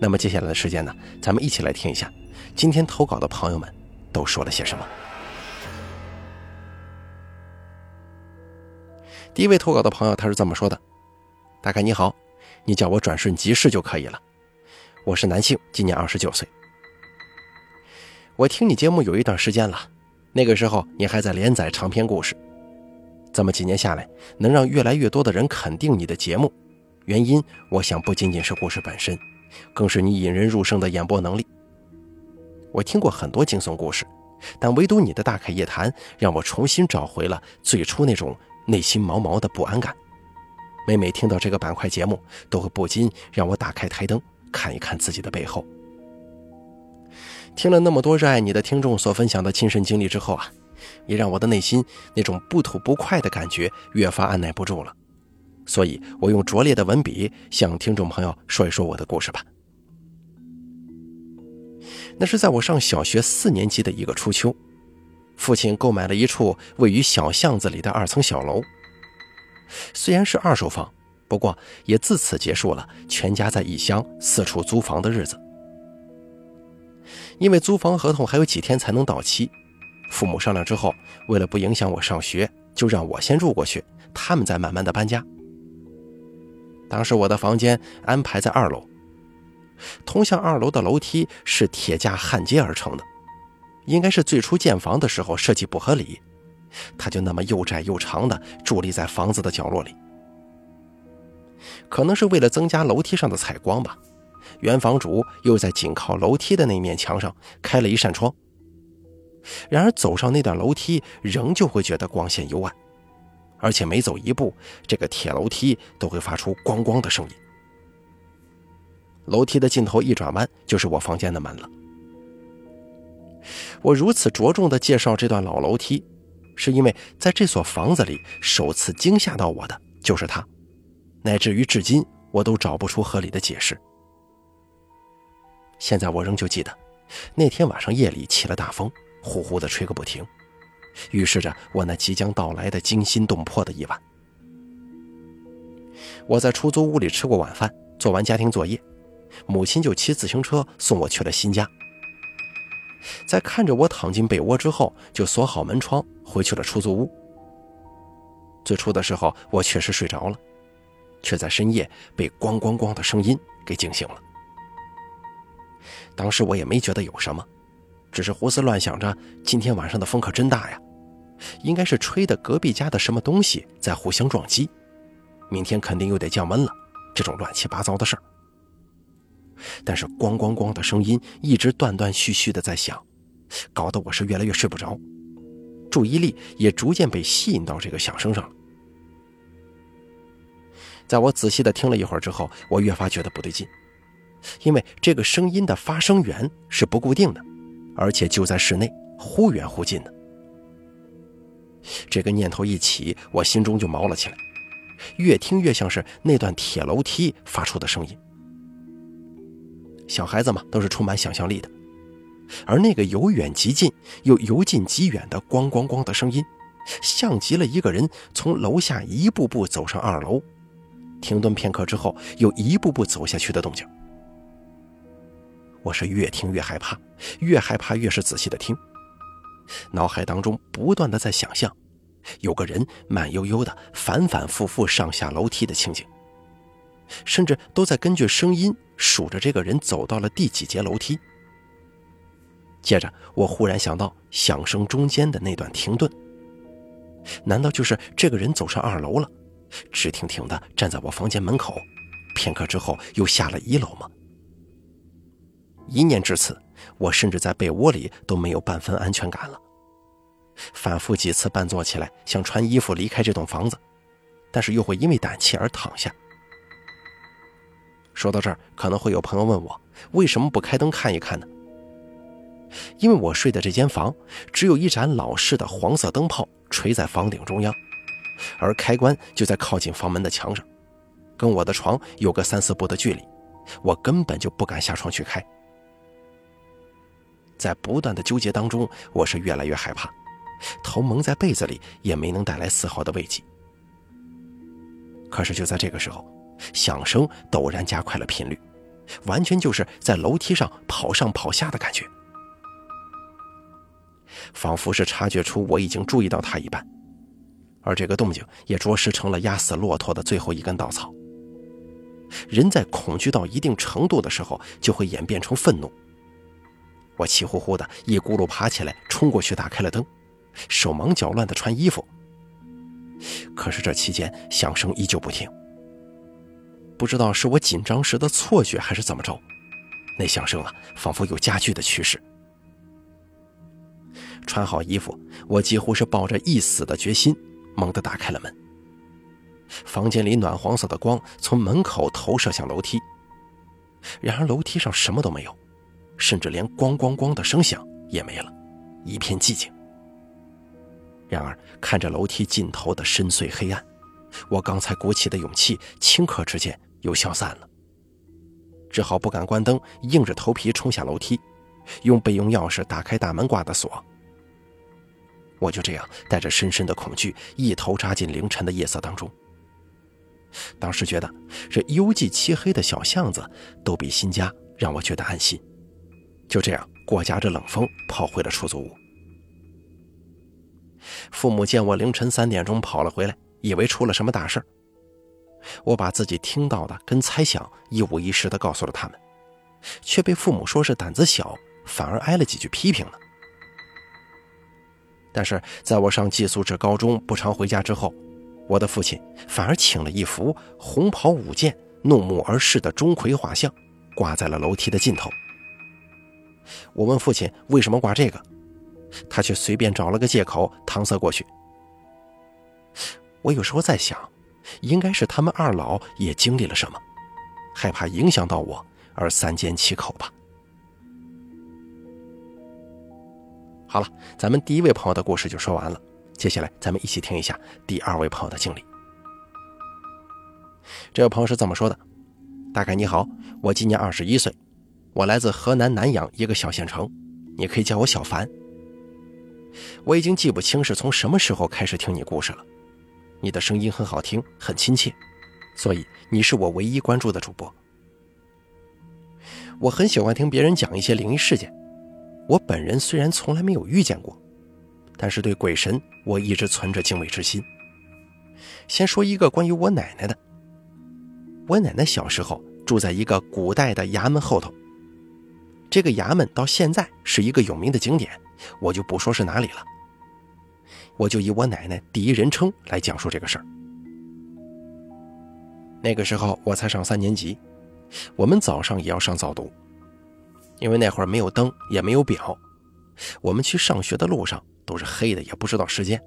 那么接下来的时间呢，咱们一起来听一下今天投稿的朋友们都说了些什么。第一位投稿的朋友他是这么说的：“大概你好，你叫我转瞬即逝就可以了。我是男性，今年二十九岁。我听你节目有一段时间了，那个时候你还在连载长篇故事。这么几年下来，能让越来越多的人肯定你的节目，原因我想不仅仅是故事本身。”更是你引人入胜的演播能力。我听过很多惊悚故事，但唯独你的大开夜谈让我重新找回了最初那种内心毛毛的不安感。每每听到这个板块节目，都会不禁让我打开台灯看一看自己的背后。听了那么多热爱你的听众所分享的亲身经历之后啊，也让我的内心那种不吐不快的感觉越发按耐不住了。所以，我用拙劣的文笔向听众朋友说一说我的故事吧。那是在我上小学四年级的一个初秋，父亲购买了一处位于小巷子里的二层小楼。虽然是二手房，不过也自此结束了全家在异乡四处租房的日子。因为租房合同还有几天才能到期，父母商量之后，为了不影响我上学，就让我先住过去，他们再慢慢的搬家。当时我的房间安排在二楼，通向二楼的楼梯是铁架焊接而成的，应该是最初建房的时候设计不合理，它就那么又窄又长的伫立在房子的角落里。可能是为了增加楼梯上的采光吧，原房主又在紧靠楼梯的那面墙上开了一扇窗。然而走上那段楼梯，仍旧会觉得光线幽暗。而且每走一步，这个铁楼梯都会发出“咣咣”的声音。楼梯的尽头一转弯，就是我房间的门了。我如此着重的介绍这段老楼梯，是因为在这所房子里，首次惊吓到我的就是它，乃至于至今我都找不出合理的解释。现在我仍旧记得，那天晚上夜里起了大风，呼呼的吹个不停。预示着我那即将到来的惊心动魄的一晚。我在出租屋里吃过晚饭，做完家庭作业，母亲就骑自行车送我去了新家。在看着我躺进被窝之后，就锁好门窗，回去了出租屋。最初的时候，我确实睡着了，却在深夜被“咣咣咣”的声音给惊醒了。当时我也没觉得有什么。只是胡思乱想着，今天晚上的风可真大呀，应该是吹的隔壁家的什么东西在互相撞击，明天肯定又得降温了，这种乱七八糟的事儿。但是咣咣咣的声音一直断断续续的在响，搞得我是越来越睡不着，注意力也逐渐被吸引到这个响声上了。在我仔细的听了一会儿之后，我越发觉得不对劲，因为这个声音的发声源是不固定的。而且就在室内，忽远忽近的。这个念头一起，我心中就毛了起来，越听越像是那段铁楼梯发出的声音。小孩子嘛，都是充满想象力的，而那个由远及近又由近及远的“咣咣咣”的声音，像极了一个人从楼下一步步走上二楼，停顿片刻之后又一步步走下去的动静。我是越听越害怕，越害怕越是仔细的听，脑海当中不断的在想象，有个人慢悠悠的反反复复上下楼梯的情景，甚至都在根据声音数着这个人走到了第几节楼梯。接着，我忽然想到响声中间的那段停顿，难道就是这个人走上二楼了，直挺挺的站在我房间门口，片刻之后又下了一楼吗？一念至此，我甚至在被窝里都没有半分安全感了。反复几次半坐起来，想穿衣服离开这栋房子，但是又会因为胆怯而躺下。说到这儿，可能会有朋友问我，为什么不开灯看一看呢？因为我睡的这间房只有一盏老式的黄色灯泡垂在房顶中央，而开关就在靠近房门的墙上，跟我的床有个三四步的距离，我根本就不敢下床去开。在不断的纠结当中，我是越来越害怕，头蒙在被子里也没能带来丝毫的慰藉。可是就在这个时候，响声陡然加快了频率，完全就是在楼梯上跑上跑下的感觉，仿佛是察觉出我已经注意到他一般，而这个动静也着实成了压死骆驼的最后一根稻草。人在恐惧到一定程度的时候，就会演变成愤怒。我气呼呼的一咕噜爬起来，冲过去打开了灯，手忙脚乱的穿衣服。可是这期间响声依旧不停，不知道是我紧张时的错觉还是怎么着，那响声啊，仿佛有加剧的趋势。穿好衣服，我几乎是抱着一死的决心，猛地打开了门。房间里暖黄色的光从门口投射向楼梯，然而楼梯上什么都没有。甚至连咣咣咣的声响也没了，一片寂静。然而，看着楼梯尽头的深邃黑暗，我刚才鼓起的勇气，顷刻之间又消散了。只好不敢关灯，硬着头皮冲下楼梯，用备用钥匙打开大门挂的锁。我就这样带着深深的恐惧，一头扎进凌晨的夜色当中。当时觉得，这幽寂漆黑的小巷子，都比新家让我觉得安心。就这样，裹夹着冷风跑回了出租屋。父母见我凌晨三点钟跑了回来，以为出了什么大事我把自己听到的跟猜想一五一十的告诉了他们，却被父母说是胆子小，反而挨了几句批评呢。但是在我上寄宿制高中不常回家之后，我的父亲反而请了一幅红袍舞剑、怒目而视的钟馗画像，挂在了楼梯的尽头。我问父亲为什么挂这个，他却随便找了个借口搪塞过去。我有时候在想，应该是他们二老也经历了什么，害怕影响到我而三缄其口吧。好了，咱们第一位朋友的故事就说完了，接下来咱们一起听一下第二位朋友的经历。这位朋友是这么说的：“大概你好，我今年二十一岁。”我来自河南南阳一个小县城，你可以叫我小凡。我已经记不清是从什么时候开始听你故事了，你的声音很好听，很亲切，所以你是我唯一关注的主播。我很喜欢听别人讲一些灵异事件，我本人虽然从来没有遇见过，但是对鬼神我一直存着敬畏之心。先说一个关于我奶奶的，我奶奶小时候住在一个古代的衙门后头。这个衙门到现在是一个有名的景点，我就不说是哪里了。我就以我奶奶第一人称来讲述这个事儿。那个时候我才上三年级，我们早上也要上早读，因为那会儿没有灯也没有表，我们去上学的路上都是黑的，也不知道时间。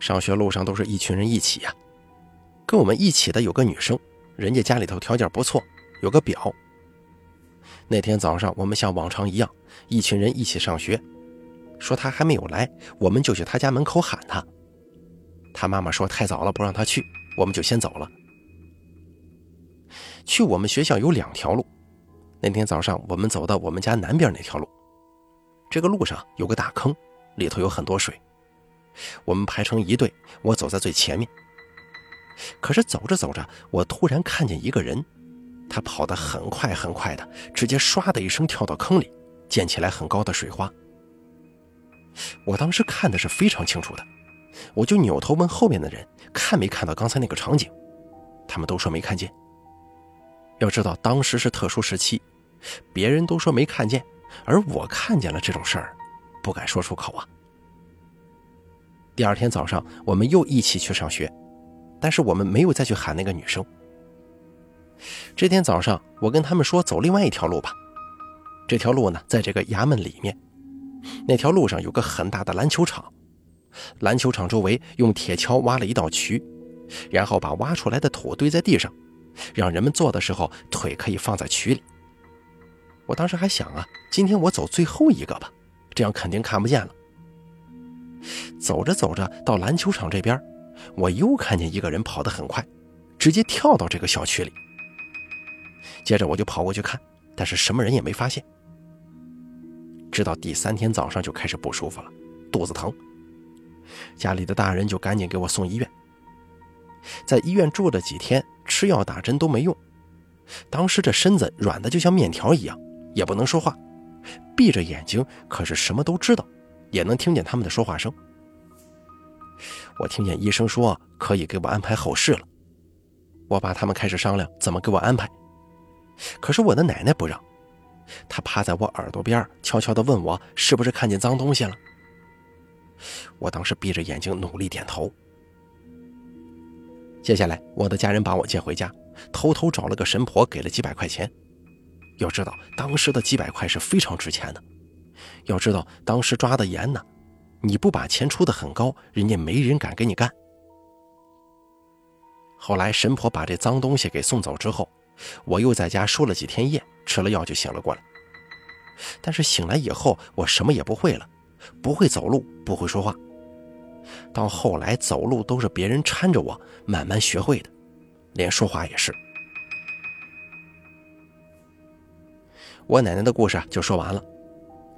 上学路上都是一群人一起呀，跟我们一起的有个女生，人家家里头条件不错，有个表。那天早上，我们像往常一样，一群人一起上学。说他还没有来，我们就去他家门口喊他。他妈妈说太早了，不让他去，我们就先走了。去我们学校有两条路。那天早上，我们走到我们家南边那条路。这个路上有个大坑，里头有很多水。我们排成一队，我走在最前面。可是走着走着，我突然看见一个人。他跑得很快很快的，直接唰的一声跳到坑里，溅起来很高的水花。我当时看的是非常清楚的，我就扭头问后面的人看没看到刚才那个场景，他们都说没看见。要知道当时是特殊时期，别人都说没看见，而我看见了这种事儿，不敢说出口啊。第二天早上，我们又一起去上学，但是我们没有再去喊那个女生。这天早上，我跟他们说走另外一条路吧。这条路呢，在这个衙门里面。那条路上有个很大的篮球场，篮球场周围用铁锹挖了一道渠，然后把挖出来的土堆在地上，让人们坐的时候腿可以放在渠里。我当时还想啊，今天我走最后一个吧，这样肯定看不见了。走着走着，到篮球场这边，我又看见一个人跑得很快，直接跳到这个小区里。接着我就跑过去看，但是什么人也没发现。直到第三天早上就开始不舒服了，肚子疼。家里的大人就赶紧给我送医院。在医院住了几天，吃药打针都没用。当时这身子软的就像面条一样，也不能说话，闭着眼睛，可是什么都知道，也能听见他们的说话声。我听见医生说可以给我安排后事了，我爸他们开始商量怎么给我安排。可是我的奶奶不让，她趴在我耳朵边，悄悄地问我是不是看见脏东西了。我当时闭着眼睛努力点头。接下来，我的家人把我接回家，偷偷找了个神婆，给了几百块钱。要知道，当时的几百块是非常值钱的。要知道，当时抓的严呢，你不把钱出的很高，人家没人敢给你干。后来，神婆把这脏东西给送走之后。我又在家输了几天夜，吃了药就醒了过来。但是醒来以后，我什么也不会了，不会走路，不会说话。到后来走路都是别人搀着我慢慢学会的，连说话也是。我奶奶的故事就说完了，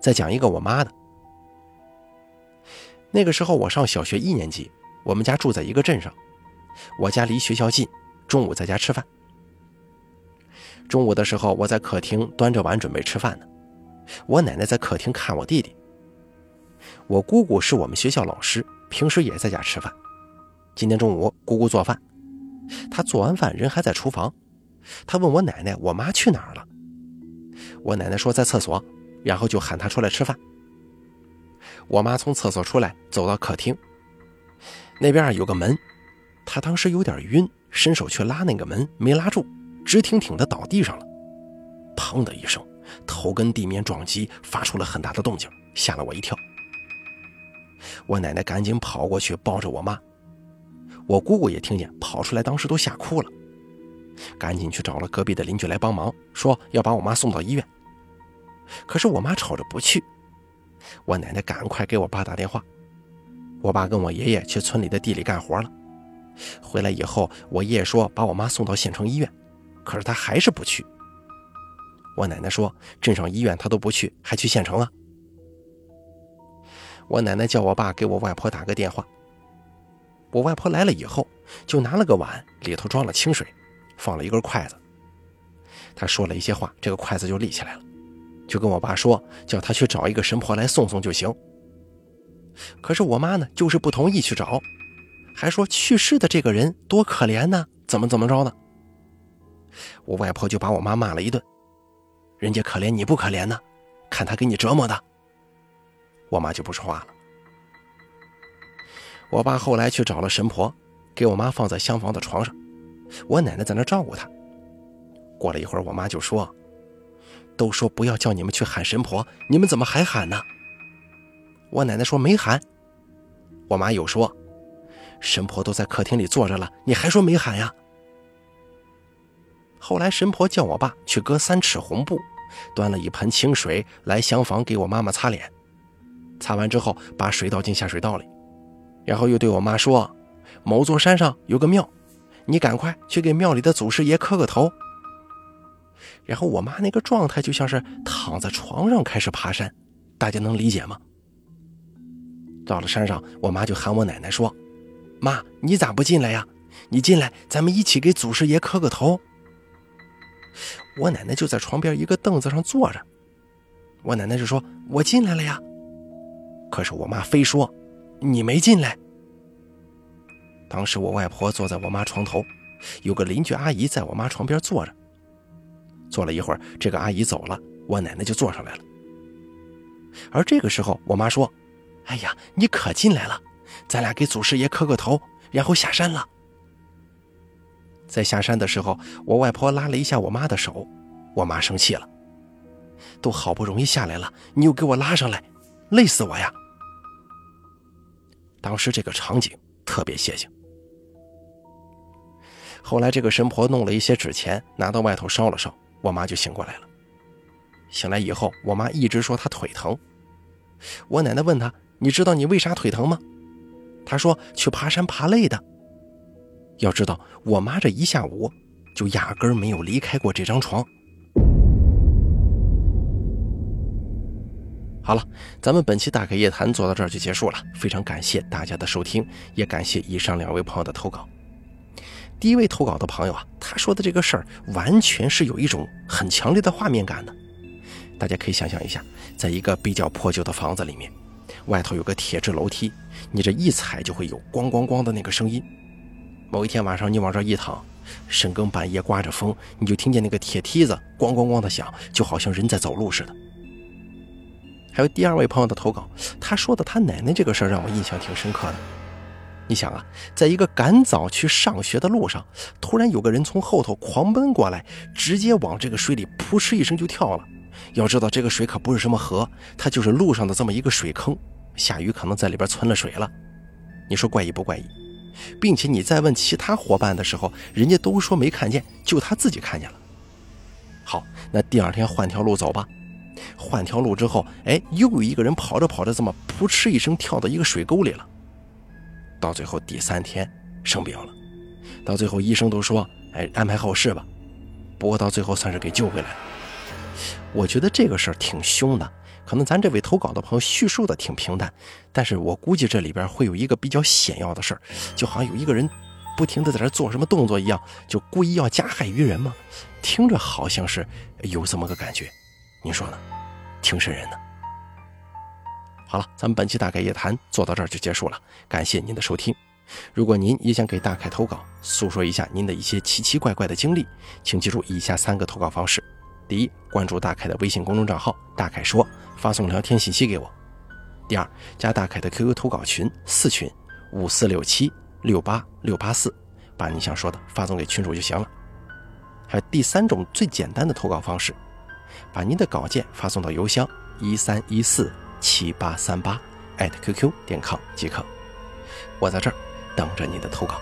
再讲一个我妈的。那个时候我上小学一年级，我们家住在一个镇上，我家离学校近，中午在家吃饭。中午的时候，我在客厅端着碗准备吃饭呢。我奶奶在客厅看我弟弟。我姑姑是我们学校老师，平时也在家吃饭。今天中午，姑姑做饭，她做完饭人还在厨房。她问我奶奶：“我妈去哪儿了？”我奶奶说在厕所，然后就喊她出来吃饭。我妈从厕所出来，走到客厅，那边有个门，她当时有点晕，伸手去拉那个门，没拉住。直挺挺的倒地上了，砰的一声，头跟地面撞击，发出了很大的动静，吓了我一跳。我奶奶赶紧跑过去抱着我妈，我姑姑也听见，跑出来，当时都吓哭了，赶紧去找了隔壁的邻居来帮忙，说要把我妈送到医院。可是我妈吵着不去，我奶奶赶快给我爸打电话，我爸跟我爷爷去村里的地里干活了，回来以后，我爷爷说把我妈送到县城医院。可是他还是不去。我奶奶说：“镇上医院他都不去，还去县城啊？”我奶奶叫我爸给我外婆打个电话。我外婆来了以后，就拿了个碗，里头装了清水，放了一根筷子。她说了一些话，这个筷子就立起来了，就跟我爸说：“叫他去找一个神婆来送送就行。”可是我妈呢，就是不同意去找，还说去世的这个人多可怜呢，怎么怎么着呢？我外婆就把我妈骂了一顿，人家可怜你不可怜呢？看他给你折磨的。我妈就不说话了。我爸后来去找了神婆，给我妈放在厢房的床上，我奶奶在那照顾她。过了一会儿，我妈就说：“都说不要叫你们去喊神婆，你们怎么还喊呢？”我奶奶说：“没喊。”我妈又说：“神婆都在客厅里坐着了，你还说没喊呀？”后来神婆叫我爸去割三尺红布，端了一盆清水来厢房给我妈妈擦脸，擦完之后把水倒进下水道里，然后又对我妈说：“某座山上有个庙，你赶快去给庙里的祖师爷磕个头。”然后我妈那个状态就像是躺在床上开始爬山，大家能理解吗？到了山上，我妈就喊我奶奶说：“妈，你咋不进来呀？你进来，咱们一起给祖师爷磕个头。”我奶奶就在床边一个凳子上坐着，我奶奶就说：“我进来了呀。”可是我妈非说：“你没进来。”当时我外婆坐在我妈床头，有个邻居阿姨在我妈床边坐着。坐了一会儿，这个阿姨走了，我奶奶就坐上来了。而这个时候，我妈说：“哎呀，你可进来了，咱俩给祖师爷磕个头，然后下山了。”在下山的时候，我外婆拉了一下我妈的手，我妈生气了。都好不容易下来了，你又给我拉上来，累死我呀！当时这个场景特别血腥。后来这个神婆弄了一些纸钱，拿到外头烧了烧，我妈就醒过来了。醒来以后，我妈一直说她腿疼。我奶奶问她：“你知道你为啥腿疼吗？”她说：“去爬山爬累的。”要知道，我妈这一下午就压根儿没有离开过这张床。好了，咱们本期大开夜谈做到这儿就结束了。非常感谢大家的收听，也感谢以上两位朋友的投稿。第一位投稿的朋友啊，他说的这个事儿完全是有一种很强烈的画面感的。大家可以想象一下，在一个比较破旧的房子里面，外头有个铁质楼梯，你这一踩就会有咣咣咣的那个声音。某一天晚上，你往这一躺，深更半夜刮着风，你就听见那个铁梯子咣咣咣的响，就好像人在走路似的。还有第二位朋友的投稿，他说的他奶奶这个事儿让我印象挺深刻的。你想啊，在一个赶早去上学的路上，突然有个人从后头狂奔过来，直接往这个水里扑哧一声就跳了。要知道，这个水可不是什么河，它就是路上的这么一个水坑。下雨可能在里边存了水了。你说怪异不怪异？并且你再问其他伙伴的时候，人家都说没看见，就他自己看见了。好，那第二天换条路走吧。换条路之后，哎，又有一个人跑着跑着，这么扑哧一声跳到一个水沟里了。到最后第三天生病了，到最后医生都说，哎，安排后事吧。不过到最后算是给救回来了。我觉得这个事儿挺凶的，可能咱这位投稿的朋友叙述的挺平淡，但是我估计这里边会有一个比较险要的事儿，就好像有一个人不停的在这做什么动作一样，就故意要加害于人嘛，听着好像是有这么个感觉，你说呢？挺瘆人的。好了，咱们本期大凯夜谈做到这儿就结束了，感谢您的收听。如果您也想给大凯投稿，诉说一下您的一些奇奇怪怪的经历，请记住以下三个投稿方式。第一，关注大凯的微信公众账号“大凯说”，发送聊天信息给我。第二，加大凯的 QQ 投稿群四群五四六七六八六八四，把你想说的发送给群主就行了。还有第三种最简单的投稿方式，把您的稿件发送到邮箱一三一四七八三八艾特 QQ 点 com 即可。我在这儿等着你的投稿。